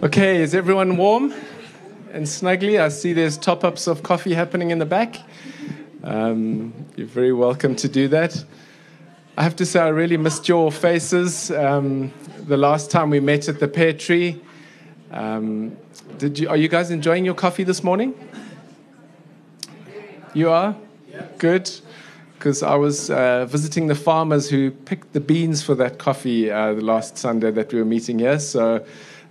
Okay, is everyone warm and snuggly? I see there's top ups of coffee happening in the back. Um, you're very welcome to do that. I have to say, I really missed your faces um, the last time we met at the pear tree. Um, did you, are you guys enjoying your coffee this morning? You are? Good. Because I was uh, visiting the farmers who picked the beans for that coffee uh, the last Sunday that we were meeting here. So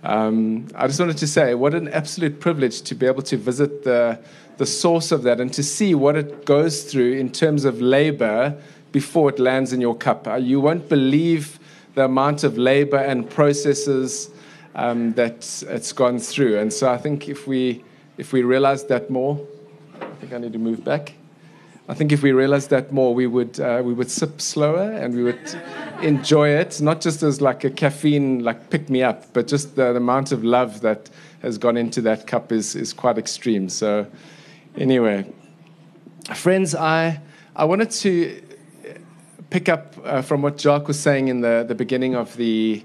um, I just wanted to say what an absolute privilege to be able to visit the, the source of that and to see what it goes through in terms of labor before it lands in your cup. Uh, you won't believe the amount of labor and processes um, that it's gone through. And so I think if we, if we realize that more, I think I need to move back. I think if we realized that more, we would uh, we would sip slower and we would enjoy it, not just as like a caffeine like pick me up, but just the, the, amount of love that has gone into that cup is is quite extreme. So, anyway, friends, I I wanted to pick up uh, from what Jacques was saying in the the beginning of the.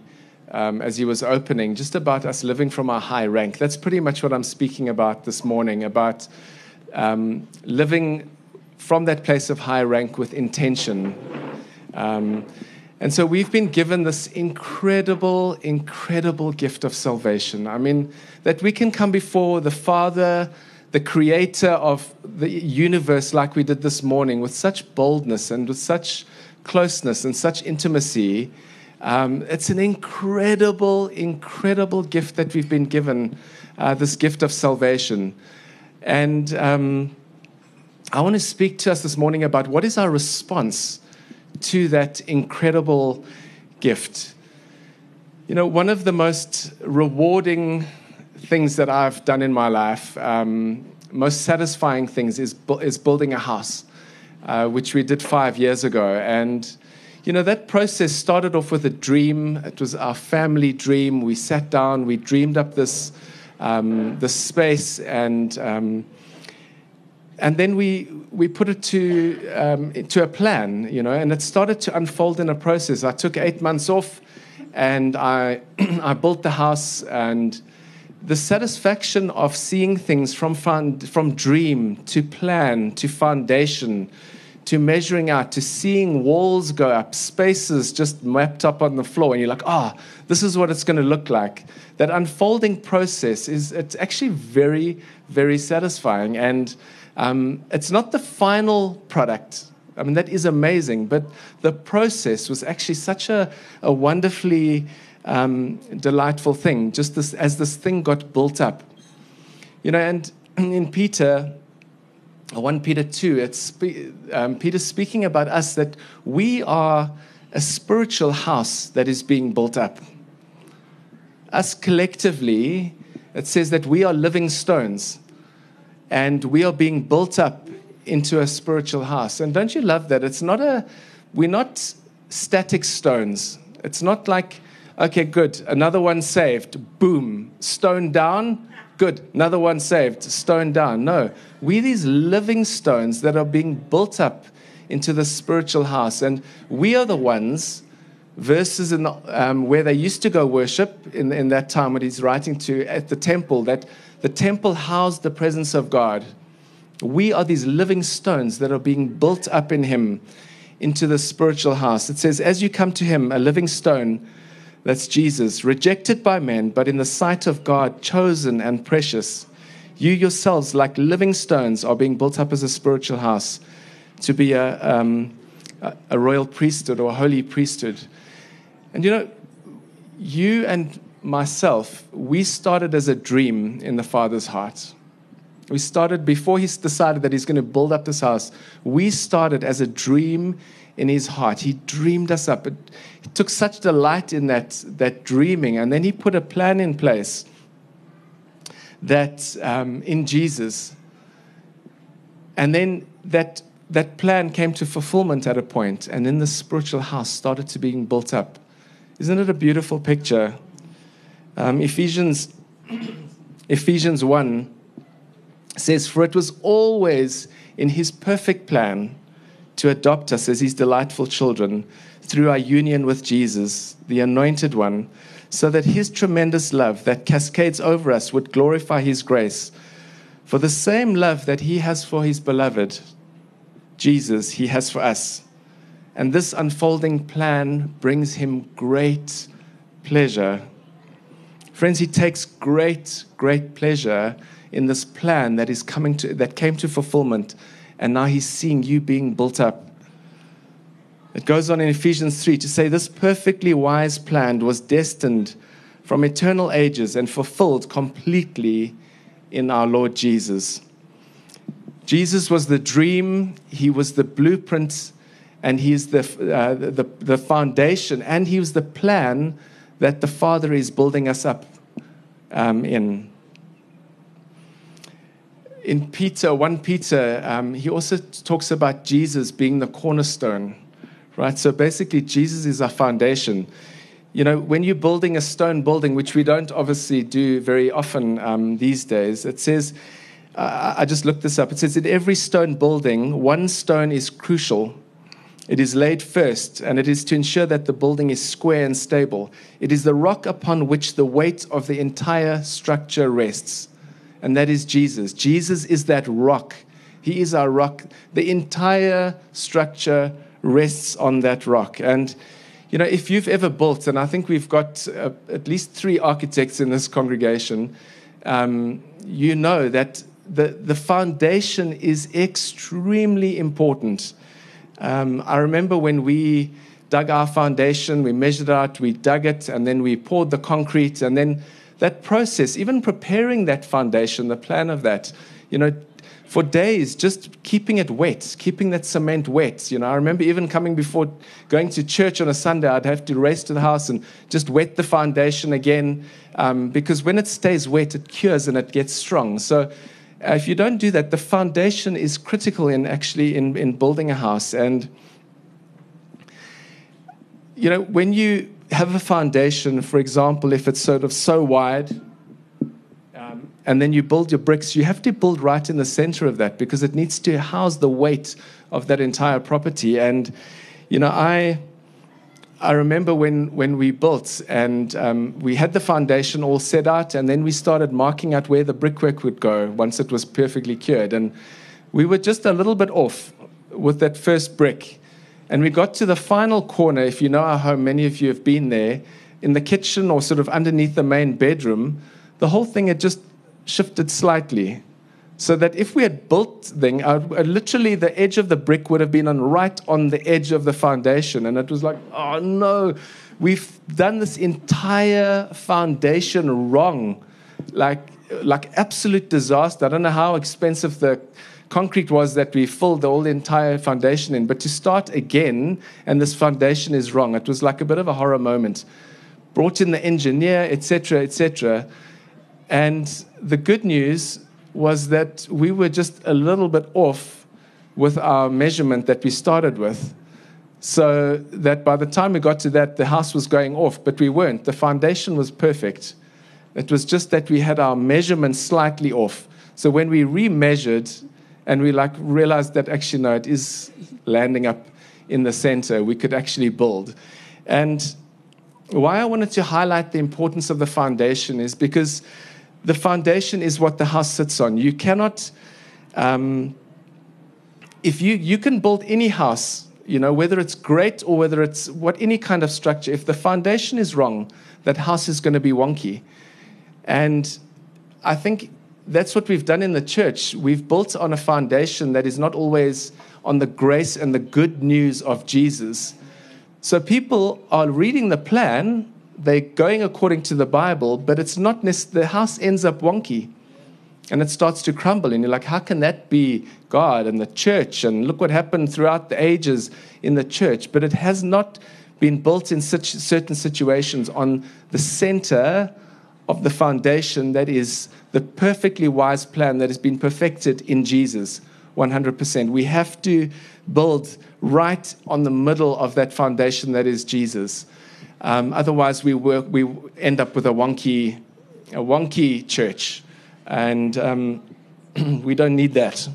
Um, as he was opening, just about us living from our high rank. That's pretty much what I'm speaking about this morning about um, living from that place of high rank with intention. Um, and so we've been given this incredible, incredible gift of salvation. I mean, that we can come before the Father, the creator of the universe, like we did this morning, with such boldness and with such closeness and such intimacy. Um, it's an incredible, incredible gift that we've been given, uh, this gift of salvation. And. Um, I want to speak to us this morning about what is our response to that incredible gift. You know, one of the most rewarding things that I've done in my life, um, most satisfying things, is, bu- is building a house, uh, which we did five years ago. And, you know, that process started off with a dream. It was our family dream. We sat down, we dreamed up this, um, this space, and um, and then we we put it to um, to a plan, you know, and it started to unfold in a process. I took eight months off, and I I built the house, and the satisfaction of seeing things from fund, from dream to plan to foundation to measuring out to seeing walls go up, spaces just mapped up on the floor, and you're like, ah, oh, this is what it's going to look like. That unfolding process is it's actually very very satisfying and um, it's not the final product. I mean, that is amazing, but the process was actually such a, a wonderfully um, delightful thing, just this, as this thing got built up. You know, and in Peter, 1 Peter 2, it's um, Peter speaking about us that we are a spiritual house that is being built up. Us collectively, it says that we are living stones and we are being built up into a spiritual house. And don't you love that? It's not a, we're not static stones. It's not like, okay, good, another one saved, boom, stone down, good, another one saved, stone down. No, we're these living stones that are being built up into the spiritual house. And we are the ones, verses in the, um, where they used to go worship in, in that time when he's writing to at the temple, that the temple housed the presence of God. We are these living stones that are being built up in Him into the spiritual house. It says, As you come to Him, a living stone, that's Jesus, rejected by men, but in the sight of God, chosen and precious. You yourselves, like living stones, are being built up as a spiritual house to be a, um, a royal priesthood or a holy priesthood. And you know, you and myself, we started as a dream in the Father's heart. We started before he decided that he's going to build up this house. We started as a dream in his heart. He dreamed us up. It, he took such delight in that, that dreaming, and then he put a plan in place that um, in Jesus. And then that, that plan came to fulfillment at a point, and then the spiritual house started to being built up. Isn't it a beautiful picture? Um, Ephesians, Ephesians 1 says, For it was always in his perfect plan to adopt us as his delightful children through our union with Jesus, the Anointed One, so that his tremendous love that cascades over us would glorify his grace. For the same love that he has for his beloved, Jesus, he has for us. And this unfolding plan brings him great pleasure. Friends, he takes great, great pleasure in this plan that is coming to that came to fulfillment, and now he's seeing you being built up. It goes on in Ephesians 3 to say this perfectly wise plan was destined from eternal ages and fulfilled completely in our Lord Jesus. Jesus was the dream, he was the blueprint, and he is the, uh, the, the foundation, and he was the plan that the Father is building us up um, in. In Peter, 1 Peter, um, he also talks about Jesus being the cornerstone, right? So basically, Jesus is our foundation. You know, when you're building a stone building, which we don't obviously do very often um, these days, it says, uh, I just looked this up. It says in every stone building, one stone is crucial. It is laid first, and it is to ensure that the building is square and stable. It is the rock upon which the weight of the entire structure rests, and that is Jesus. Jesus is that rock. He is our rock. The entire structure rests on that rock. And, you know, if you've ever built, and I think we've got uh, at least three architects in this congregation, um, you know that the, the foundation is extremely important. Um, I remember when we dug our foundation, we measured out, we dug it, and then we poured the concrete. And then that process, even preparing that foundation, the plan of that, you know, for days, just keeping it wet, keeping that cement wet. You know, I remember even coming before going to church on a Sunday, I'd have to race to the house and just wet the foundation again, um, because when it stays wet, it cures and it gets strong. So uh, if you don't do that, the foundation is critical in actually in, in building a house. And you know, when you have a foundation, for example, if it's sort of so wide, um, and then you build your bricks, you have to build right in the center of that because it needs to house the weight of that entire property. And you know, I I remember when, when we built and um, we had the foundation all set out, and then we started marking out where the brickwork would go once it was perfectly cured. And we were just a little bit off with that first brick. And we got to the final corner. If you know our home, many of you have been there, in the kitchen or sort of underneath the main bedroom, the whole thing had just shifted slightly so that if we had built thing, uh, literally the edge of the brick would have been on right on the edge of the foundation, and it was like, oh no, we've done this entire foundation wrong, like like absolute disaster. I don't know how expensive the concrete was that we filled the entire foundation in, but to start again and this foundation is wrong. It was like a bit of a horror moment. Brought in the engineer, etc., etc. And the good news was that we were just a little bit off with our measurement that we started with. So that by the time we got to that, the house was going off, but we weren't. The foundation was perfect. It was just that we had our measurement slightly off. So when we remeasured and we like realized that actually no, it is landing up in the center, we could actually build. And why I wanted to highlight the importance of the foundation is because the foundation is what the house sits on. You cannot, um, if you, you can build any house, you know, whether it's great or whether it's what any kind of structure, if the foundation is wrong, that house is going to be wonky. And I think that's what we've done in the church. We've built on a foundation that is not always on the grace and the good news of Jesus. So people are reading the plan they're going according to the Bible, but it's not the house ends up wonky and it starts to crumble. And you're like, how can that be God and the church? And look what happened throughout the ages in the church. But it has not been built in such certain situations on the center of the foundation that is the perfectly wise plan that has been perfected in Jesus 100%. We have to build right on the middle of that foundation that is Jesus. Um, otherwise, we, work, we end up with a wonky, a wonky church, and um, we don't need that.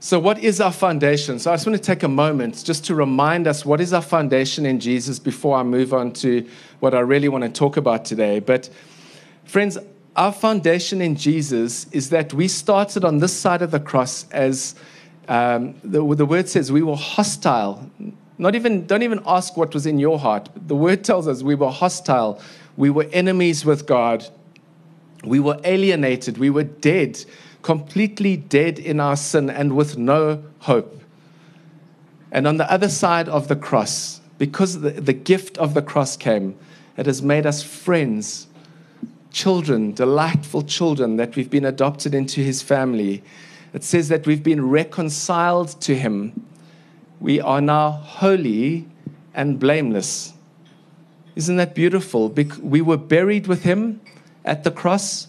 So, what is our foundation? So, I just want to take a moment just to remind us what is our foundation in Jesus before I move on to what I really want to talk about today. But, friends, our foundation in Jesus is that we started on this side of the cross as um, the, the word says we were hostile. Not even, don't even ask what was in your heart. The word tells us we were hostile. We were enemies with God. We were alienated. We were dead completely dead in our sin and with no hope. And on the other side of the cross, because the, the gift of the cross came, it has made us friends, children, delightful children, that we've been adopted into his family. It says that we've been reconciled to him. We are now holy and blameless. Isn't that beautiful? We were buried with him at the cross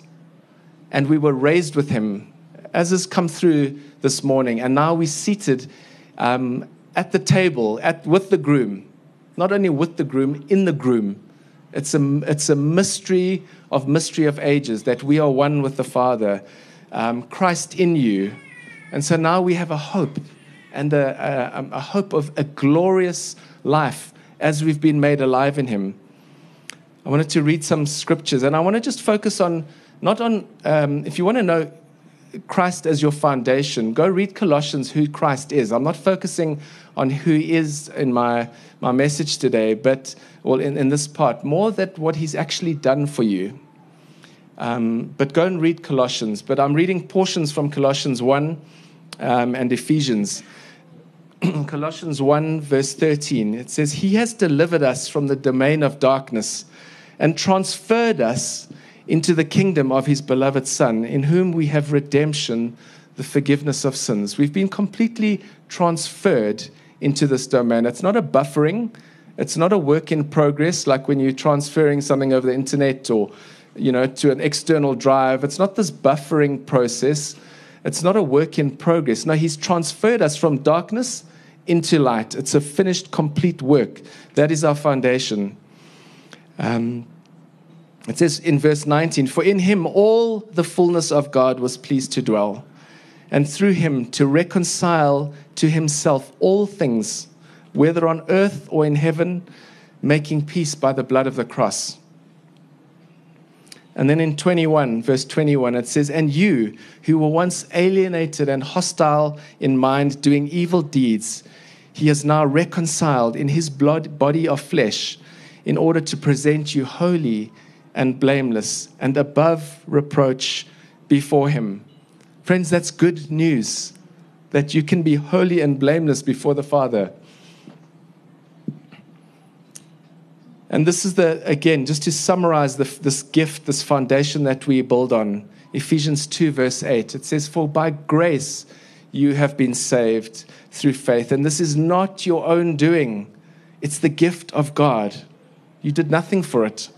and we were raised with him, as has come through this morning. And now we're seated um, at the table at, with the groom, not only with the groom, in the groom. It's a, it's a mystery of mystery of ages that we are one with the Father, um, Christ in you. And so now we have a hope and a, a, a hope of a glorious life as we've been made alive in Him. I wanted to read some scriptures and I want to just focus on not on, um, if you want to know Christ as your foundation, go read Colossians, who Christ is. I'm not focusing on who he is in my, my message today, but, well, in, in this part, more that what he's actually done for you. Um, but go and read Colossians. But I'm reading portions from Colossians 1 um, and Ephesians. Colossians 1, verse 13, it says, He has delivered us from the domain of darkness and transferred us into the kingdom of his beloved Son, in whom we have redemption, the forgiveness of sins. We've been completely transferred into this domain. It's not a buffering, it's not a work in progress like when you're transferring something over the internet or you know to an external drive. It's not this buffering process. It's not a work in progress. No, he's transferred us from darkness into light. It's a finished, complete work. That is our foundation. Um, it says in verse 19, For in him all the fullness of God was pleased to dwell, and through him to reconcile to himself all things, whether on earth or in heaven, making peace by the blood of the cross. And then in 21, verse 21, it says, And you who were once alienated and hostile in mind, doing evil deeds, he has now reconciled in his blood, body of flesh in order to present you holy and blameless and above reproach before Him. Friends, that's good news that you can be holy and blameless before the Father. And this is the, again, just to summarize the, this gift, this foundation that we build on. Ephesians 2, verse 8, it says, For by grace you have been saved through faith. And this is not your own doing, it's the gift of God. You did nothing for it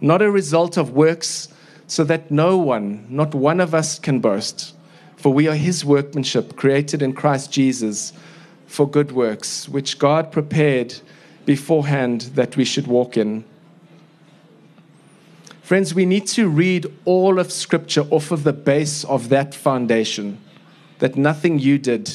not a result of works, so that no one, not one of us, can boast. For we are his workmanship, created in Christ Jesus for good works, which God prepared beforehand that we should walk in. Friends, we need to read all of Scripture off of the base of that foundation, that nothing you did.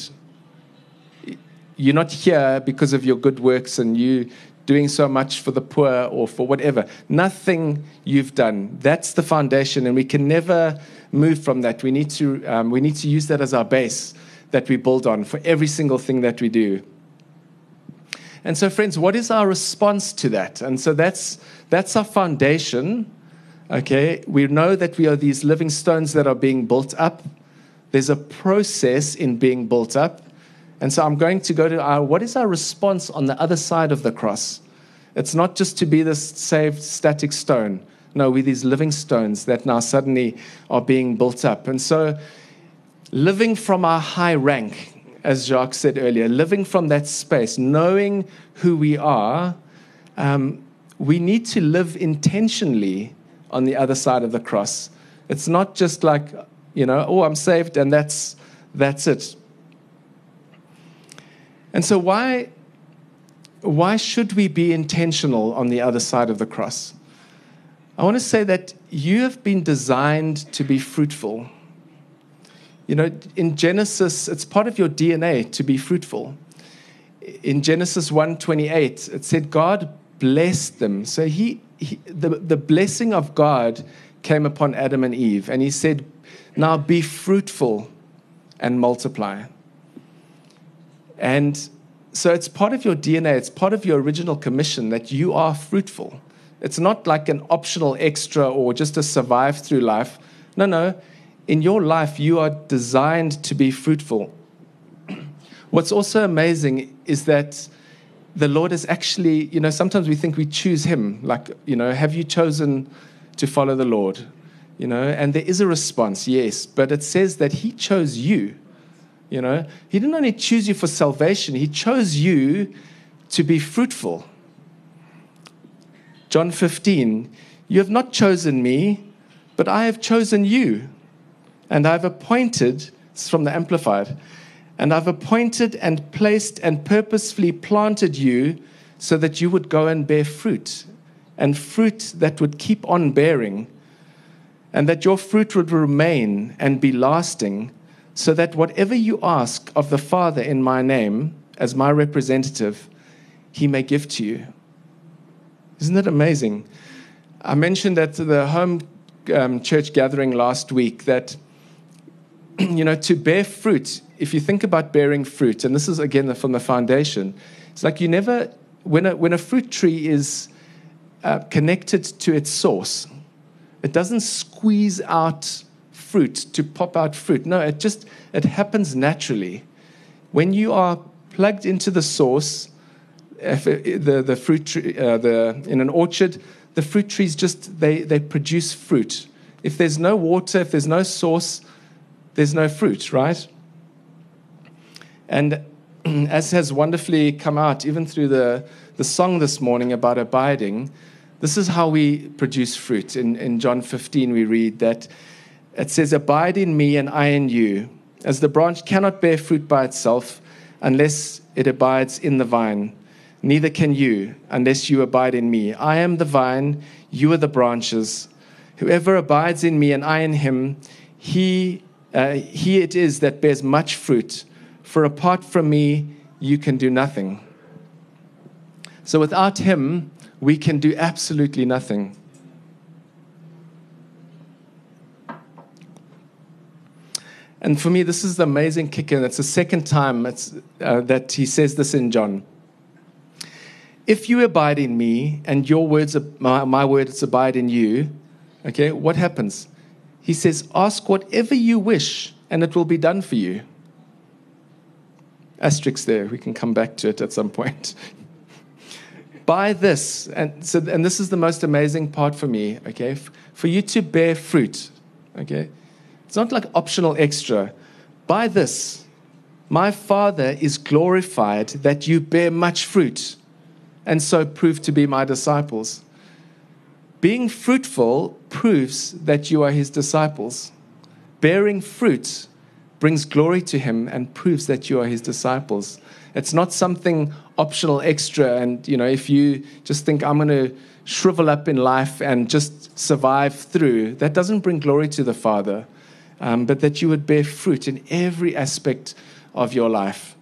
You're not here because of your good works and you doing so much for the poor or for whatever. Nothing you've done. That's the foundation, and we can never move from that. We need to, um, we need to use that as our base that we build on for every single thing that we do. And so, friends, what is our response to that? And so that's, that's our foundation. Okay, we know that we are these living stones that are being built up. There's a process in being built up. And so I'm going to go to our what is our response on the other side of the cross? It's not just to be this saved static stone. No, we're these living stones that now suddenly are being built up. And so, living from our high rank, as Jacques said earlier, living from that space, knowing who we are, um, we need to live intentionally on the other side of the cross. It's not just like, you know, oh, I'm saved and that's, that's it. And so, why, why should we be intentional on the other side of the cross? I want to say that you have been designed to be fruitful. You know, in Genesis, it's part of your DNA to be fruitful. In Genesis 1:28, it said God blessed them. So he, he the, the blessing of God came upon Adam and Eve, and he said, Now be fruitful and multiply. And so it's part of your DNA, it's part of your original commission that you are fruitful. It's not like an optional extra or just to survive through life. No, no. In your life, you are designed to be fruitful. What's also amazing is that the Lord is actually, you know, sometimes we think we choose Him. Like, you know, have you chosen to follow the Lord? You know, and there is a response, yes, but it says that He chose you. You know, He didn't only choose you for salvation, He chose you to be fruitful. John 15, you have not chosen me, but I have chosen you, and I've appointed, from the Amplified, and I've appointed and placed and purposefully planted you so that you would go and bear fruit, and fruit that would keep on bearing, and that your fruit would remain and be lasting, so that whatever you ask of the Father in my name, as my representative, he may give to you. Isn't that amazing? I mentioned at the home um, church gathering last week that, you know, to bear fruit, if you think about bearing fruit, and this is again from the foundation, it's like you never, when a, when a fruit tree is uh, connected to its source, it doesn't squeeze out fruit to pop out fruit. No, it just, it happens naturally. When you are plugged into the source, it, the, the fruit tree, uh, the, in an orchard, the fruit trees just, they, they produce fruit. If there's no water, if there's no source, there's no fruit, right? And as has wonderfully come out, even through the, the song this morning about abiding, this is how we produce fruit. In, in John 15, we read that it says, Abide in me and I in you, as the branch cannot bear fruit by itself unless it abides in the vine. Neither can you unless you abide in me. I am the vine, you are the branches. Whoever abides in me and I in him, he, uh, he it is that bears much fruit. For apart from me, you can do nothing. So without him, we can do absolutely nothing. And for me, this is the amazing kicker. It's the second time uh, that he says this in John. If you abide in me and your words, my, my words abide in you, okay, what happens? He says, Ask whatever you wish and it will be done for you. Asterisk there, we can come back to it at some point. By this, and, so, and this is the most amazing part for me, okay, for you to bear fruit, okay, it's not like optional extra. By this, my Father is glorified that you bear much fruit and so prove to be my disciples. Being fruitful proves that you are his disciples. Bearing fruit brings glory to him and proves that you are his disciples. It's not something optional extra. And, you know, if you just think, I'm going to shrivel up in life and just survive through, that doesn't bring glory to the Father. Um, but that you would bear fruit in every aspect of your life.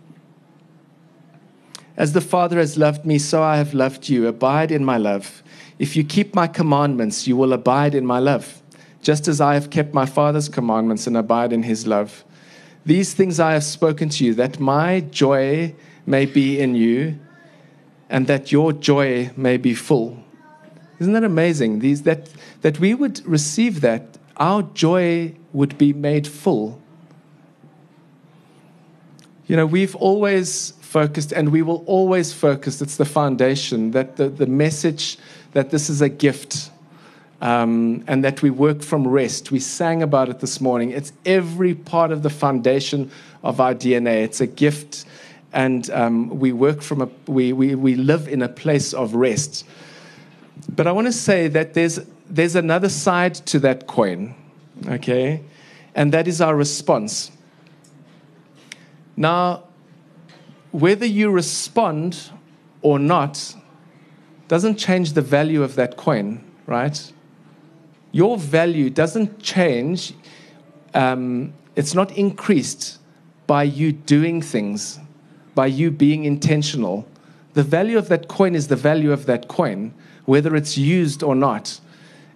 As the Father has loved me, so I have loved you. Abide in my love. If you keep my commandments, you will abide in my love, just as I have kept my Father's commandments and abide in his love. These things I have spoken to you, that my joy may be in you, and that your joy may be full. Isn't that amazing? These, that, that we would receive that, our joy would be made full. You know, we've always focused, and we will always focus. It's the foundation that the, the message that this is a gift um, and that we work from rest. We sang about it this morning. It's every part of the foundation of our DNA. It's a gift, and um, we work from a we, we we live in a place of rest. But I want to say that there's there's another side to that coin, okay, and that is our response. Now, whether you respond or not doesn't change the value of that coin, right? Your value doesn't change um, it's not increased by you doing things, by you being intentional. The value of that coin is the value of that coin, whether it's used or not.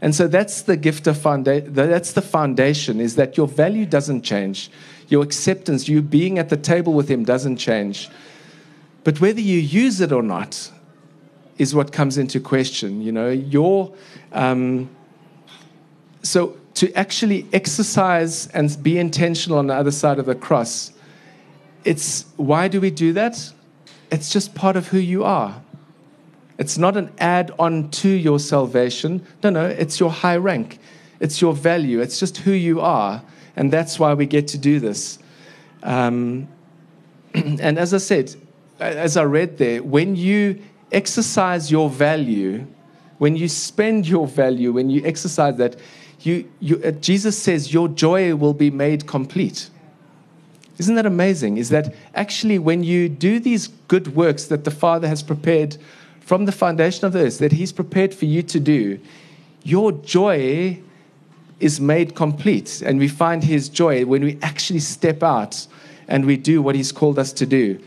And so that's the gift of foundation. That's the foundation is that your value doesn't change. Your acceptance, you being at the table with him doesn't change. But whether you use it or not is what comes into question. You know, your um, so to actually exercise and be intentional on the other side of the cross, it's why do we do that? It's just part of who you are. It's not an add on to your salvation. No, no, it's your high rank. It's your value. It's just who you are. And that's why we get to do this. Um, and as I said, as I read there, when you exercise your value, when you spend your value, when you exercise that, you, you, uh, Jesus says your joy will be made complete. Isn't that amazing? Is that actually when you do these good works that the Father has prepared from the foundation of the earth, that He's prepared for you to do, your joy is made complete. And we find His joy when we actually step out and we do what He's called us to do.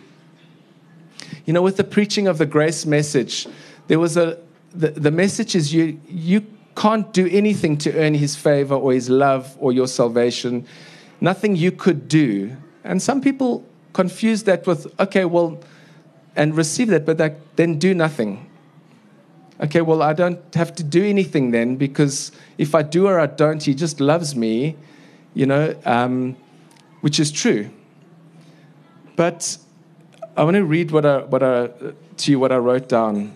You know, with the preaching of the grace message, there was a the, the message is you you can't do anything to earn his favor or his love or your salvation. Nothing you could do. And some people confuse that with, okay, well, and receive that, but that, then do nothing. Okay, well, I don't have to do anything then because if I do or I don't, he just loves me, you know, um, which is true. But I want to read what I, what I, to you what I wrote down.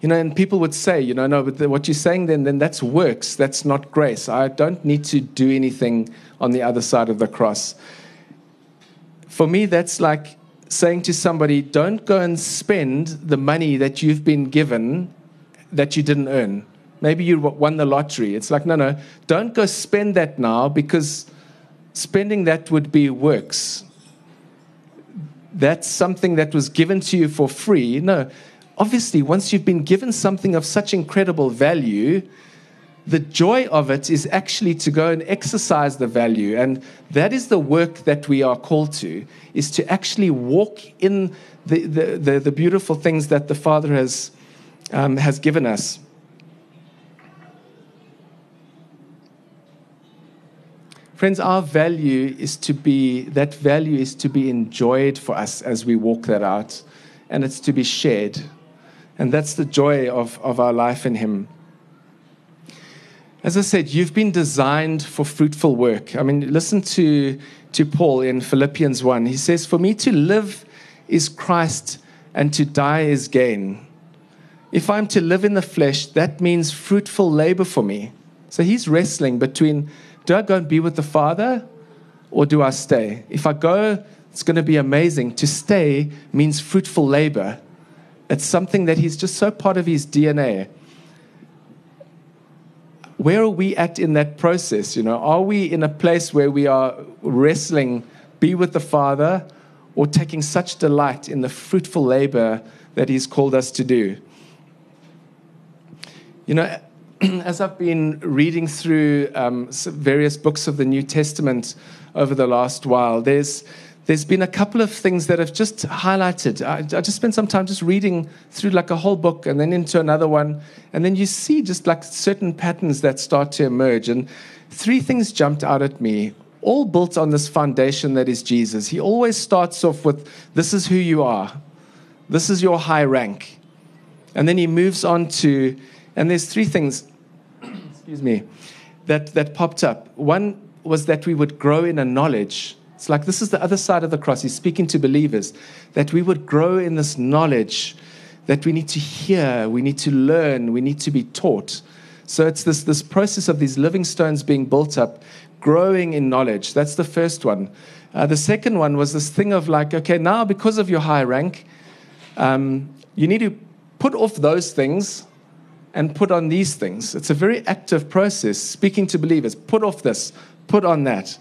You know, and people would say, you know, no, but the, what you're saying then, then that's works. That's not grace. I don't need to do anything on the other side of the cross. For me, that's like saying to somebody, don't go and spend the money that you've been given that you didn't earn. Maybe you won the lottery. It's like, no, no, don't go spend that now because spending that would be works. That's something that was given to you for free. No, obviously, once you've been given something of such incredible value, the joy of it is actually to go and exercise the value. And that is the work that we are called to, is to actually walk in the, the, the, the beautiful things that the Father has, um, has given us. Friends, our value is to be, that value is to be enjoyed for us as we walk that out, and it's to be shared. And that's the joy of, of our life in Him. As I said, you've been designed for fruitful work. I mean, listen to, to Paul in Philippians 1. He says, For me to live is Christ, and to die is gain. If I'm to live in the flesh, that means fruitful labor for me. So he's wrestling between do I go and be with the Father or do I stay? If I go, it's going to be amazing. To stay means fruitful labor. It's something that he's just so part of his DNA. Where are we at in that process? You know, are we in a place where we are wrestling, be with the Father, or taking such delight in the fruitful labor that He's called us to do? You know, as I've been reading through um, various books of the New Testament over the last while, there's there's been a couple of things that have just highlighted. I, I, just spent some time just reading through like a whole book and then into another one. And then you see just like certain patterns that start to emerge. And three things jumped out at me, all built on this foundation that is Jesus. He always starts off with, This is who you are, this is your high rank. And then he moves on to, and there's three things, excuse me, that, that popped up. One was that we would grow in a knowledge it's like this is the other side of the cross. He's speaking to believers that we would grow in this knowledge that we need to hear, we need to learn, we need to be taught. So it's this, this process of these living stones being built up, growing in knowledge. That's the first one. Uh, the second one was this thing of like, okay, now because of your high rank, um, you need to put off those things and put on these things. It's a very active process, speaking to believers. Put off this, put on that.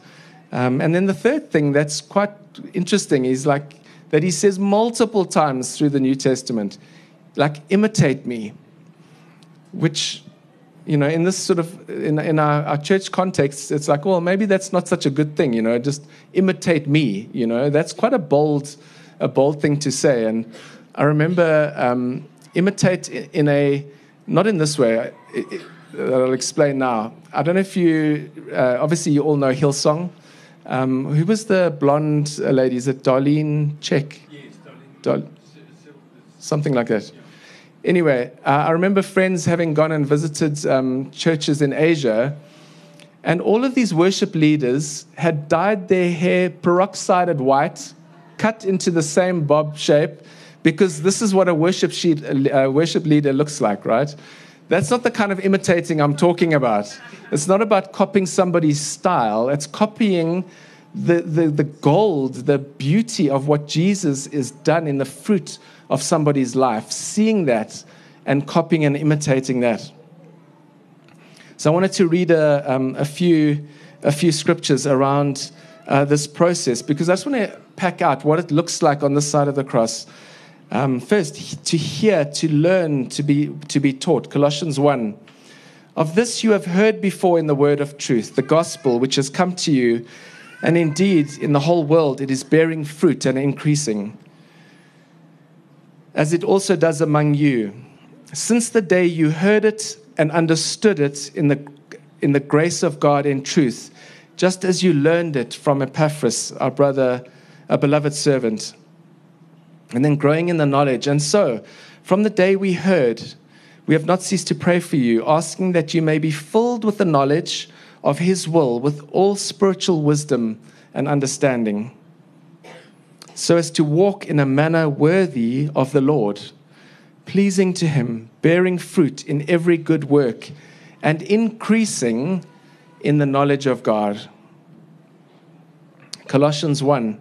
Um, and then the third thing that's quite interesting is like that he says multiple times through the New Testament, like, imitate me, which you know, in this sort of in, in our, our church context, it's like, well, maybe that's not such a good thing, you know, just imitate me, you know. That's quite a bold, a bold thing to say. And I remember um, imitate in a, not in this way, it, it, I'll explain now. I don't know if you, uh, obviously, you all know Hillsong. Um, who was the blonde lady? Is it Darlene Zschech? Yes, Darlene. Something like that. Anyway, uh, I remember friends having gone and visited um, churches in Asia, and all of these worship leaders had dyed their hair peroxided white, cut into the same bob shape, because this is what a worship, sheet, uh, worship leader looks like, right? That's not the kind of imitating I'm talking about. It's not about copying somebody's style, it's copying the, the, the gold, the beauty of what Jesus is done in the fruit of somebody's life, seeing that and copying and imitating that. So I wanted to read a, um, a, few, a few scriptures around uh, this process because I just want to pack out what it looks like on this side of the cross. Um, first, to hear, to learn, to be, to be taught. Colossians 1. Of this you have heard before in the word of truth, the gospel which has come to you, and indeed in the whole world it is bearing fruit and increasing as it also does among you. Since the day you heard it and understood it in the, in the grace of God in truth, just as you learned it from Epaphras, our brother, a beloved servant, and then growing in the knowledge. And so, from the day we heard, we have not ceased to pray for you, asking that you may be filled with the knowledge of His will, with all spiritual wisdom and understanding so as to walk in a manner worthy of the Lord, pleasing to Him, bearing fruit in every good work, and increasing in the knowledge of God. Colossians 1.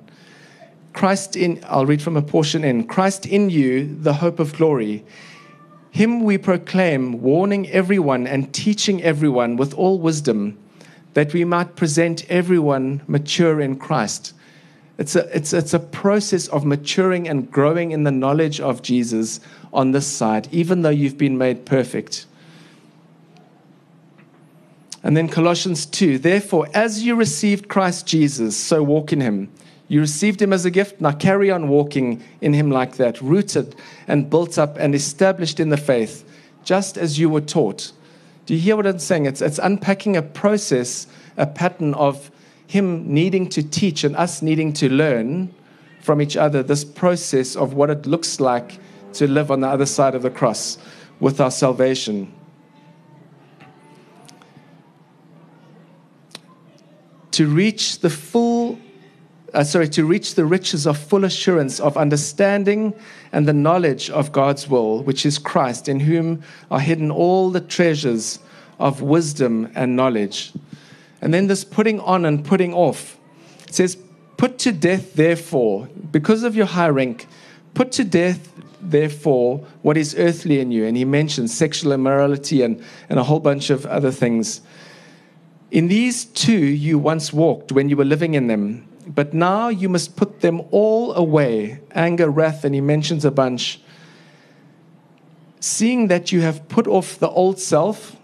Christ in, I'll read from a portion in Christ in you, the hope of glory. Him we proclaim, warning everyone and teaching everyone with all wisdom, that we might present everyone mature in Christ. It's a, it's, it's a process of maturing and growing in the knowledge of Jesus on this side, even though you've been made perfect. And then Colossians 2 Therefore, as you received Christ Jesus, so walk in him. You received him as a gift, now carry on walking in him like that, rooted and built up and established in the faith, just as you were taught. Do you hear what I'm saying? It's, it's unpacking a process, a pattern of him needing to teach and us needing to learn from each other this process of what it looks like to live on the other side of the cross with our salvation. To reach the full, uh, sorry, to reach the riches of full assurance of understanding and the knowledge of God's will, which is Christ, in whom are hidden all the treasures of wisdom and knowledge. And then this putting on and putting off. It says, Put to death, therefore, because of your high rank, put to death, therefore, what is earthly in you. And he mentions sexual immorality and, and a whole bunch of other things. In these two you once walked when you were living in them, but now you must put them all away anger, wrath, and he mentions a bunch. Seeing that you have put off the old self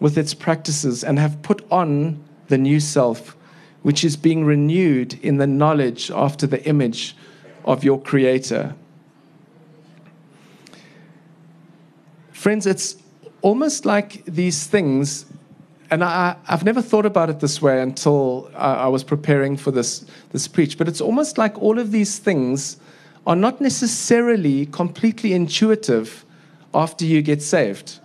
with its practices and have put on the new self, which is being renewed in the knowledge after the image of your Creator. Friends, it's almost like these things, and I, have never thought about it this way until I, I was preparing for this, this preach, but it's almost like all of these things are not necessarily completely intuitive after you get saved.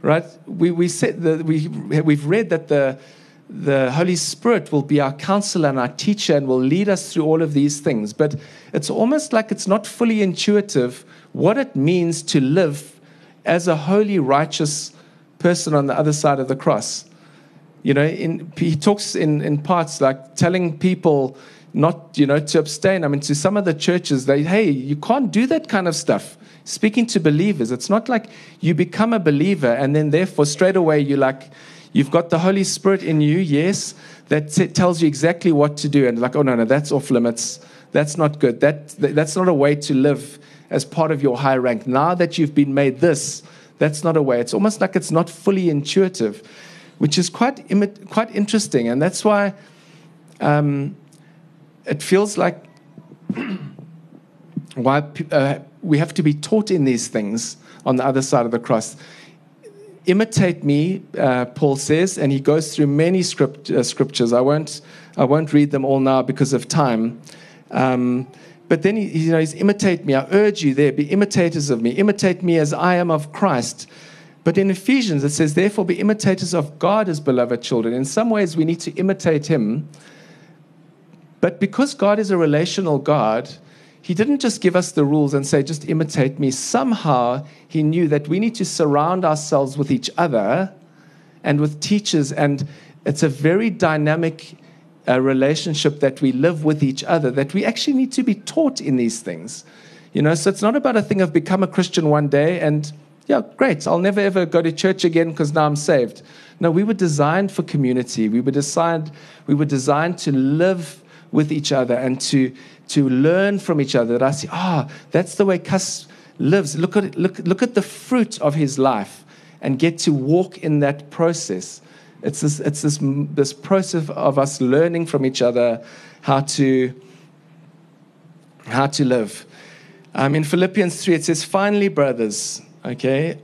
Right? We, we said that we, we've read that the, the Holy Spirit will be our counselor and our teacher and will lead us through all of these things. But it's almost like it's not fully intuitive what it means to live as a holy, righteous person on the other side of the cross. You know, in, he talks in, in parts like telling people not, you know, to abstain. I mean, to some of the churches, they, hey, you can't do that kind of stuff. Speaking to believers, it's not like you become a believer and then therefore straight away you're like, You've got the Holy Spirit in you, yes, that tells you exactly what to do. And like, oh, no, no, that's off limits. That's not good. That, that's not a way to live as part of your high rank. Now that you've been made this, That's not a way. It's almost like it's not fully intuitive, which is quite, quite interesting. And that's why um, it feels like why uh, we have to be taught in these things on the other side of the cross. Imitate me, uh, Paul says, and he goes through many script, uh, scriptures. I won't, I won't read them all now because of time. Um, but then he, you know, he's imitate me. I urge you there, be imitators of me. Imitate me as I am of Christ. But in Ephesians, it says, therefore, be imitators of God as beloved children. In some ways, we need to imitate him. But because God is a relational God, he didn't just give us the rules and say, just imitate me. Somehow, he knew that we need to surround ourselves with each other and with teachers. And it's a very dynamic uh, relationship that we live with each other, that we actually need to be taught in these things. You know, so it's not about a thing of become a Christian one day and, yeah, great, I'll never ever go to church again because now I'm saved. No, we were designed for community. We were designed, we were designed to live with each other and to to learn from each other. That I see, ah, oh, that's the way Cuss lives. Look at, look, look at the fruit of his life and get to walk in that process. It's this, it's this, this process of us learning from each other how to, how to live. Um, in Philippians 3, it says, Finally, brothers, okay,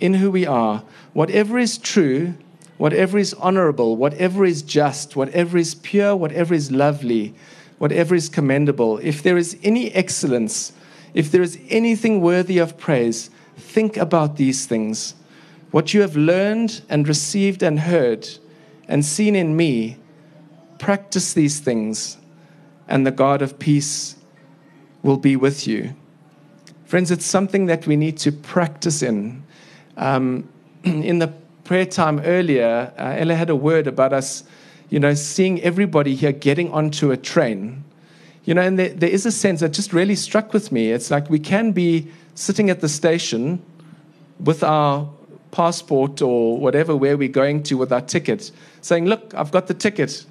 in who we are, whatever is true, whatever is honorable, whatever is just, whatever is pure, whatever is lovely, whatever is commendable, if there is any excellence, if there is anything worthy of praise, think about these things. What you have learned and received and heard and seen in me, practice these things, and the God of peace will be with you. Friends, it's something that we need to practice in. Um, in the prayer time earlier, uh, Ella had a word about us you know, seeing everybody here getting onto a train. You know, and there, there is a sense that just really struck with me. It's like we can be sitting at the station with our passport or whatever, where we're going to with our ticket, saying, Look, I've got the ticket.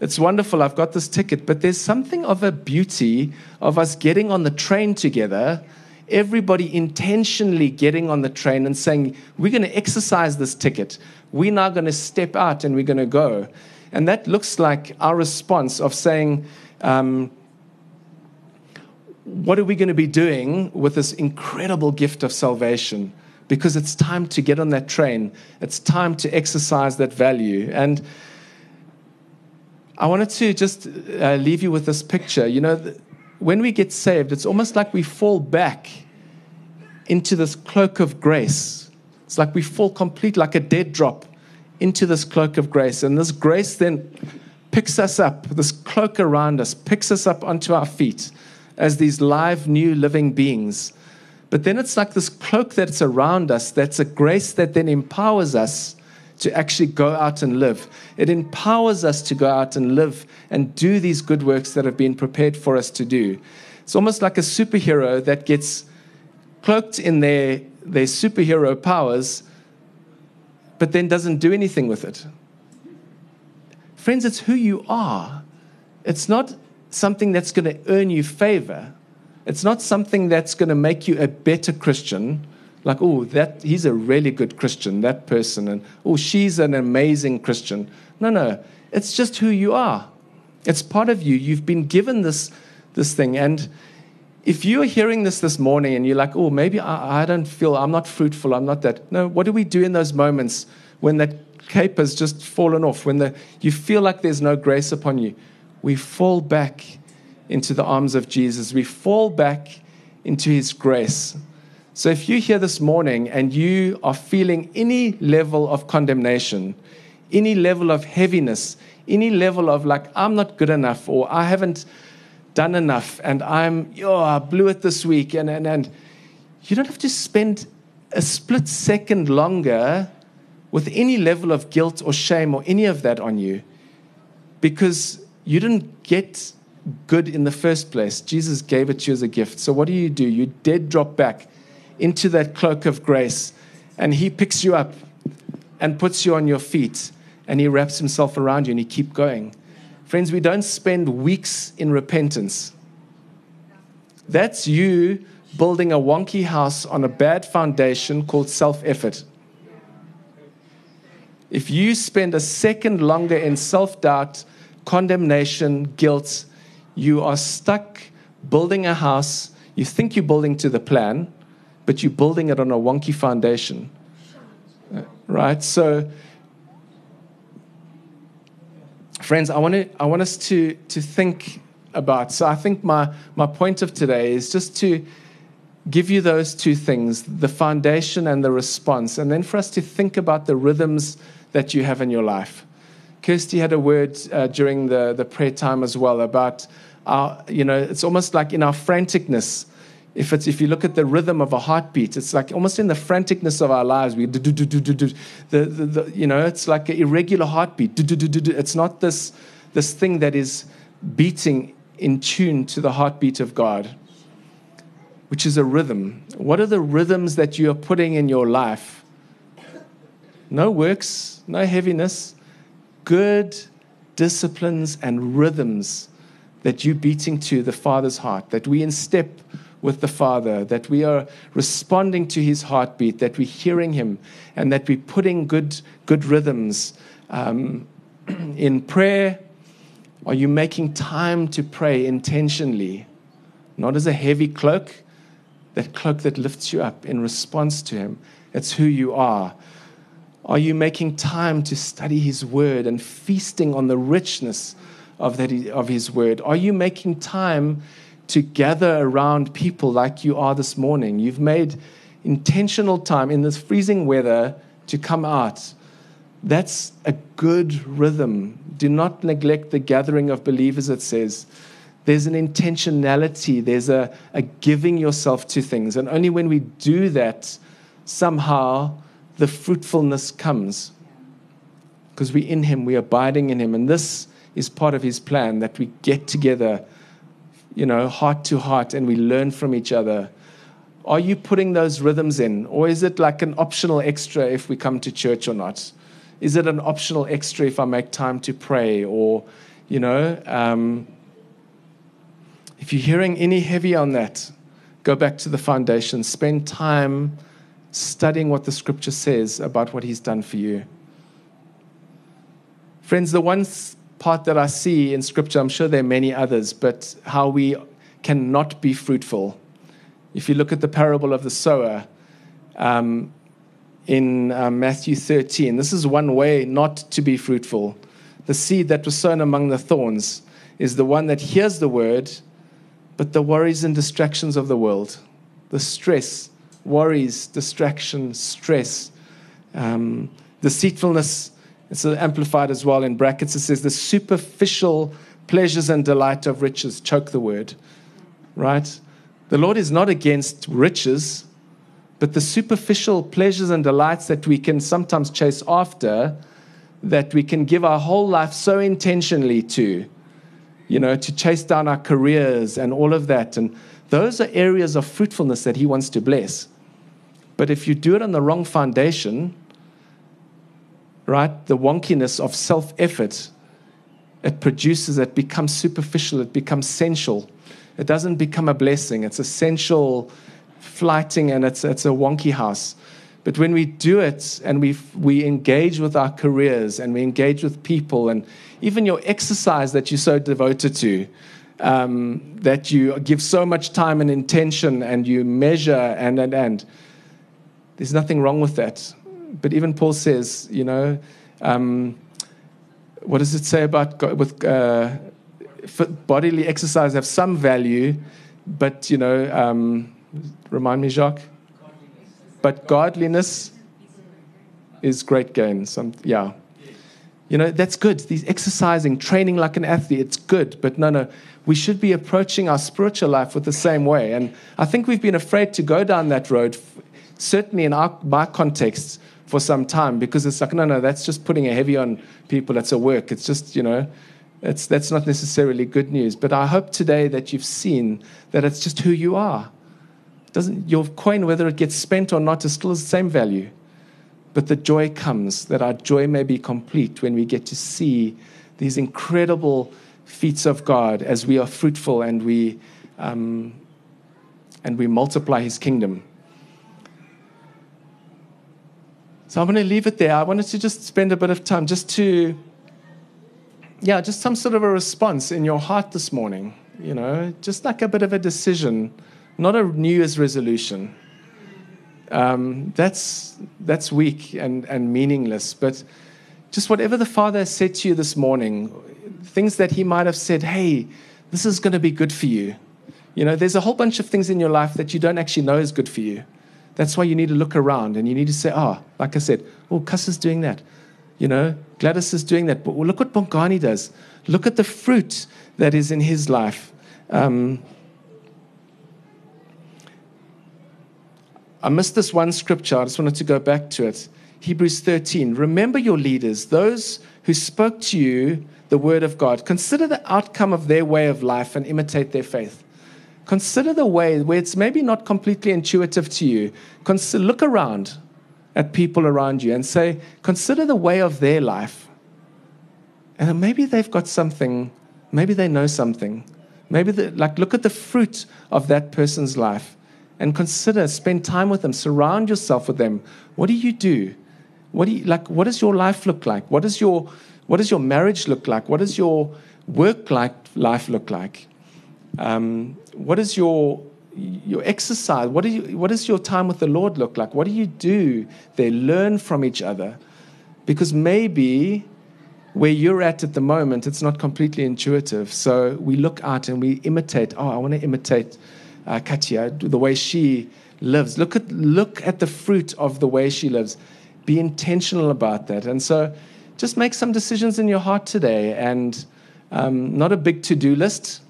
It's wonderful, I've got this ticket. But there's something of a beauty of us getting on the train together, everybody intentionally getting on the train and saying, We're going to exercise this ticket. We're now going to step out and we're going to go. And that looks like our response of saying, um, what are we going to be doing with this incredible gift of salvation? Because it's time to get on that train. It's time to exercise that value. And I wanted to just uh, leave you with this picture. You know, when we get saved, it's almost like we fall back into this cloak of grace. It's like we fall complete, like a dead drop into this cloak of grace. And this grace then picks us up, this cloak around us, picks us up onto our feet as these live, new, living beings. But then it's like this cloak that's around us, that's a grace that then empowers us to actually go out and live. It empowers us to go out and live and do these good works that have been prepared for us to do. It's almost like a superhero that gets cloaked in their, their superhero powers but then doesn't do anything with it. Friends, it's who you are. It's not something that's going to earn you favor. It's not something that's going to make you a better Christian. Like, oh, that he's a really good Christian, that person, and oh, she's an amazing Christian. No, no. It's just who you are. It's part of you. You've been given this, this thing. And if you're hearing this this morning and you're like, oh, maybe I, I, don't feel, I'm not fruitful, I'm not that. No, what do we do in those moments when that cape has just fallen off, when the, you feel like there's no grace upon you? We fall back into the arms of Jesus. We fall back into his grace. So if you're here this morning and you are feeling any level of condemnation, any level of heaviness, any level of like, I'm not good enough, or I haven't done enough and I'm, yo, I blew it this week. And, and, and you don't have to spend a split second longer with any level of guilt or shame or any of that on you because you didn't get good in the first place. Jesus gave it to you as a gift. So what do you do? You dead drop back into that cloak of grace and he picks you up and puts you on your feet and he wraps himself around you and he keep going. Friends, we don't spend weeks in repentance. That's you building a wonky house on a bad foundation called self effort. If you spend a second longer in self doubt, condemnation, guilt, you are stuck building a house. You think you're building to the plan, but you're building it on a wonky foundation. Right? So, friends, I want, to, I want us to, to think about. So, I think my, my point of today is just to give you those two things the foundation and the response, and then for us to think about the rhythms that you have in your life. Kirsty had a word uh, during the, the prayer time as well about our, you know, it's almost like in our franticness. If, it's, if you look at the rhythm of a heartbeat, it's like almost in the franticness of our lives. We do, do, do, do, do, do. The, the, the, you know, it's like an irregular heartbeat. Do, do, do, do, do. It's not this, this thing that is beating in tune to the heartbeat of God which is a rhythm. What are the rhythms that you are putting in your life? No works, no heaviness, good disciplines and rhythms that you're beating to the Father's heart, that we in step with the Father, that we are responding to His heartbeat, that we're hearing Him, and that we're putting good, good rhythms um, in prayer. Are you making time to pray intentionally? Not as a heavy cloak, that cloak that lifts you up in response to Him. It's who you are. Are you making time to study His Word and feasting on the richness of, that, of His Word? Are you making time to gather around people like you are this morning? You've made intentional time in this freezing weather to come out. That's a good rhythm. Do not neglect the gathering of believers, it says. There's an intentionality, there's a, a giving yourself to things. And only when we do that, somehow the fruitfulness comes. Because we're in Him, we're abiding in Him. And this is part of His plan that we get together, you know, heart to heart, and we learn from each other. Are you putting those rhythms in? Or is it like an optional extra if we come to church or not? Is it an optional extra if I make time to pray? Or, you know, um, if you're hearing any heavy on that, go back to the foundation. Spend time studying what the scripture says about what he's done for you. Friends, the one part that I see in scripture, I'm sure there are many others, but how we cannot be fruitful. If you look at the parable of the sower um, in uh, Matthew 13, this is one way not to be fruitful. The seed that was sown among the thorns is the one that hears the word but the worries and distractions of the world, the stress, worries, distraction, stress, um, deceitfulness, it's amplified as well in brackets. It says the superficial pleasures and delight of riches choke the word, right? The Lord is not against riches, but the superficial pleasures and delights that we can sometimes chase after, that we can give our whole life so intentionally to, you know, to chase down our careers and all of that. And those are areas of fruitfulness that He wants to bless. But if you do it on the wrong foundation, right, the wonkiness of self effort, it produces, it becomes superficial, it becomes sensual. It doesn't become a blessing, it's essential flighting and it's, it's a wonky house. But when we do it and we, we engage with our careers and we engage with people and even your exercise that you're so devoted to, um, that you give so much time and intention and you measure and, and, and, there's nothing wrong with that. But even Paul says, you know, um, what does it say about God, with uh, bodily exercise have some value, but, you know, um, remind me, Jacques? But godliness is great gain. Some, yeah. You know, that's good. These exercising, training like an athlete, it's good. But no, no, we should be approaching our spiritual life with the same way. And I think we've been afraid to go down that road, certainly in our, my context, for some time, because it's like, no, no, that's just putting a heavy on people. It's a work. It's just, you know, it's, that's not necessarily good news. But I hope today that you've seen that it's just who you are doesn't your coin, whether it gets spent or not, is still the same value. But the joy comes that our joy may be complete when we get to see these incredible feats of God as we are fruitful and we um, and we multiply his kingdom. So I'm going to leave it there. I wanted to just spend a bit of time just to, yeah, just some sort of a response in your heart this morning, you know, just like a bit of a decision, not a New Year's resolution. Um, that's, that's weak and, and meaningless, but just whatever the Father has said to you this morning, things that He might have said, hey, this is going to be good for you. You know, there's a whole bunch of things in your life that you don't actually know is good for you. That's why you need to look around and you need to say, oh, like I said, oh, Cuss is doing that. You know, Gladys is doing that. But look what Bongani does. Look at the fruit that is in his life. Um, I missed this one scripture. I just wanted to go back to it. Hebrews 13. Remember your leaders, those who spoke to you the word of God. Consider the outcome of their way of life and imitate their faith. Consider the way where it's maybe not completely intuitive to you. Look around at people around you and say, consider the way of their life. And maybe they've got something, maybe they know something. Maybe, the, like, look at the fruit of that person's life and consider, spend time with them, surround yourself with them. What do you do? What do you, like, what does your life look like? What does your, what does your marriage look like? What does your work like, life look like? Um, what is your your exercise? What, you, what does your time with the Lord look like? What do you do They Learn from each other. Because maybe where you're at at the moment, it's not completely intuitive. So we look out and we imitate. Oh, I want to imitate uh, Katia, the way she lives. Look at, look at the fruit of the way she lives. Be intentional about that. And so just make some decisions in your heart today and um, not a big to do list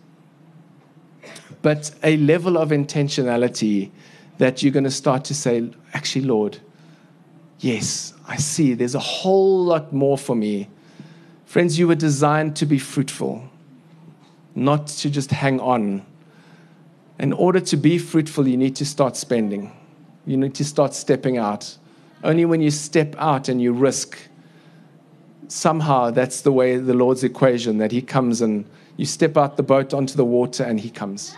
but a level of intentionality that you're going to start to say, actually, Lord, yes, I see there's a whole lot more for me. Friends, you were designed to be fruitful, not to just hang on. In order to be fruitful, you need to start spending. You need to start stepping out. Only when you step out and you risk, somehow that's the way the Lord's equation that He comes and you step out the boat onto the water and He comes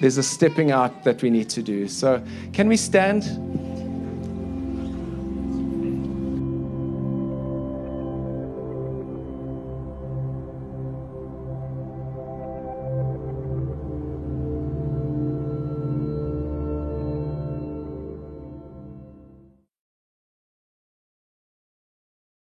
there's a stepping out that we need to do. So, can we stand?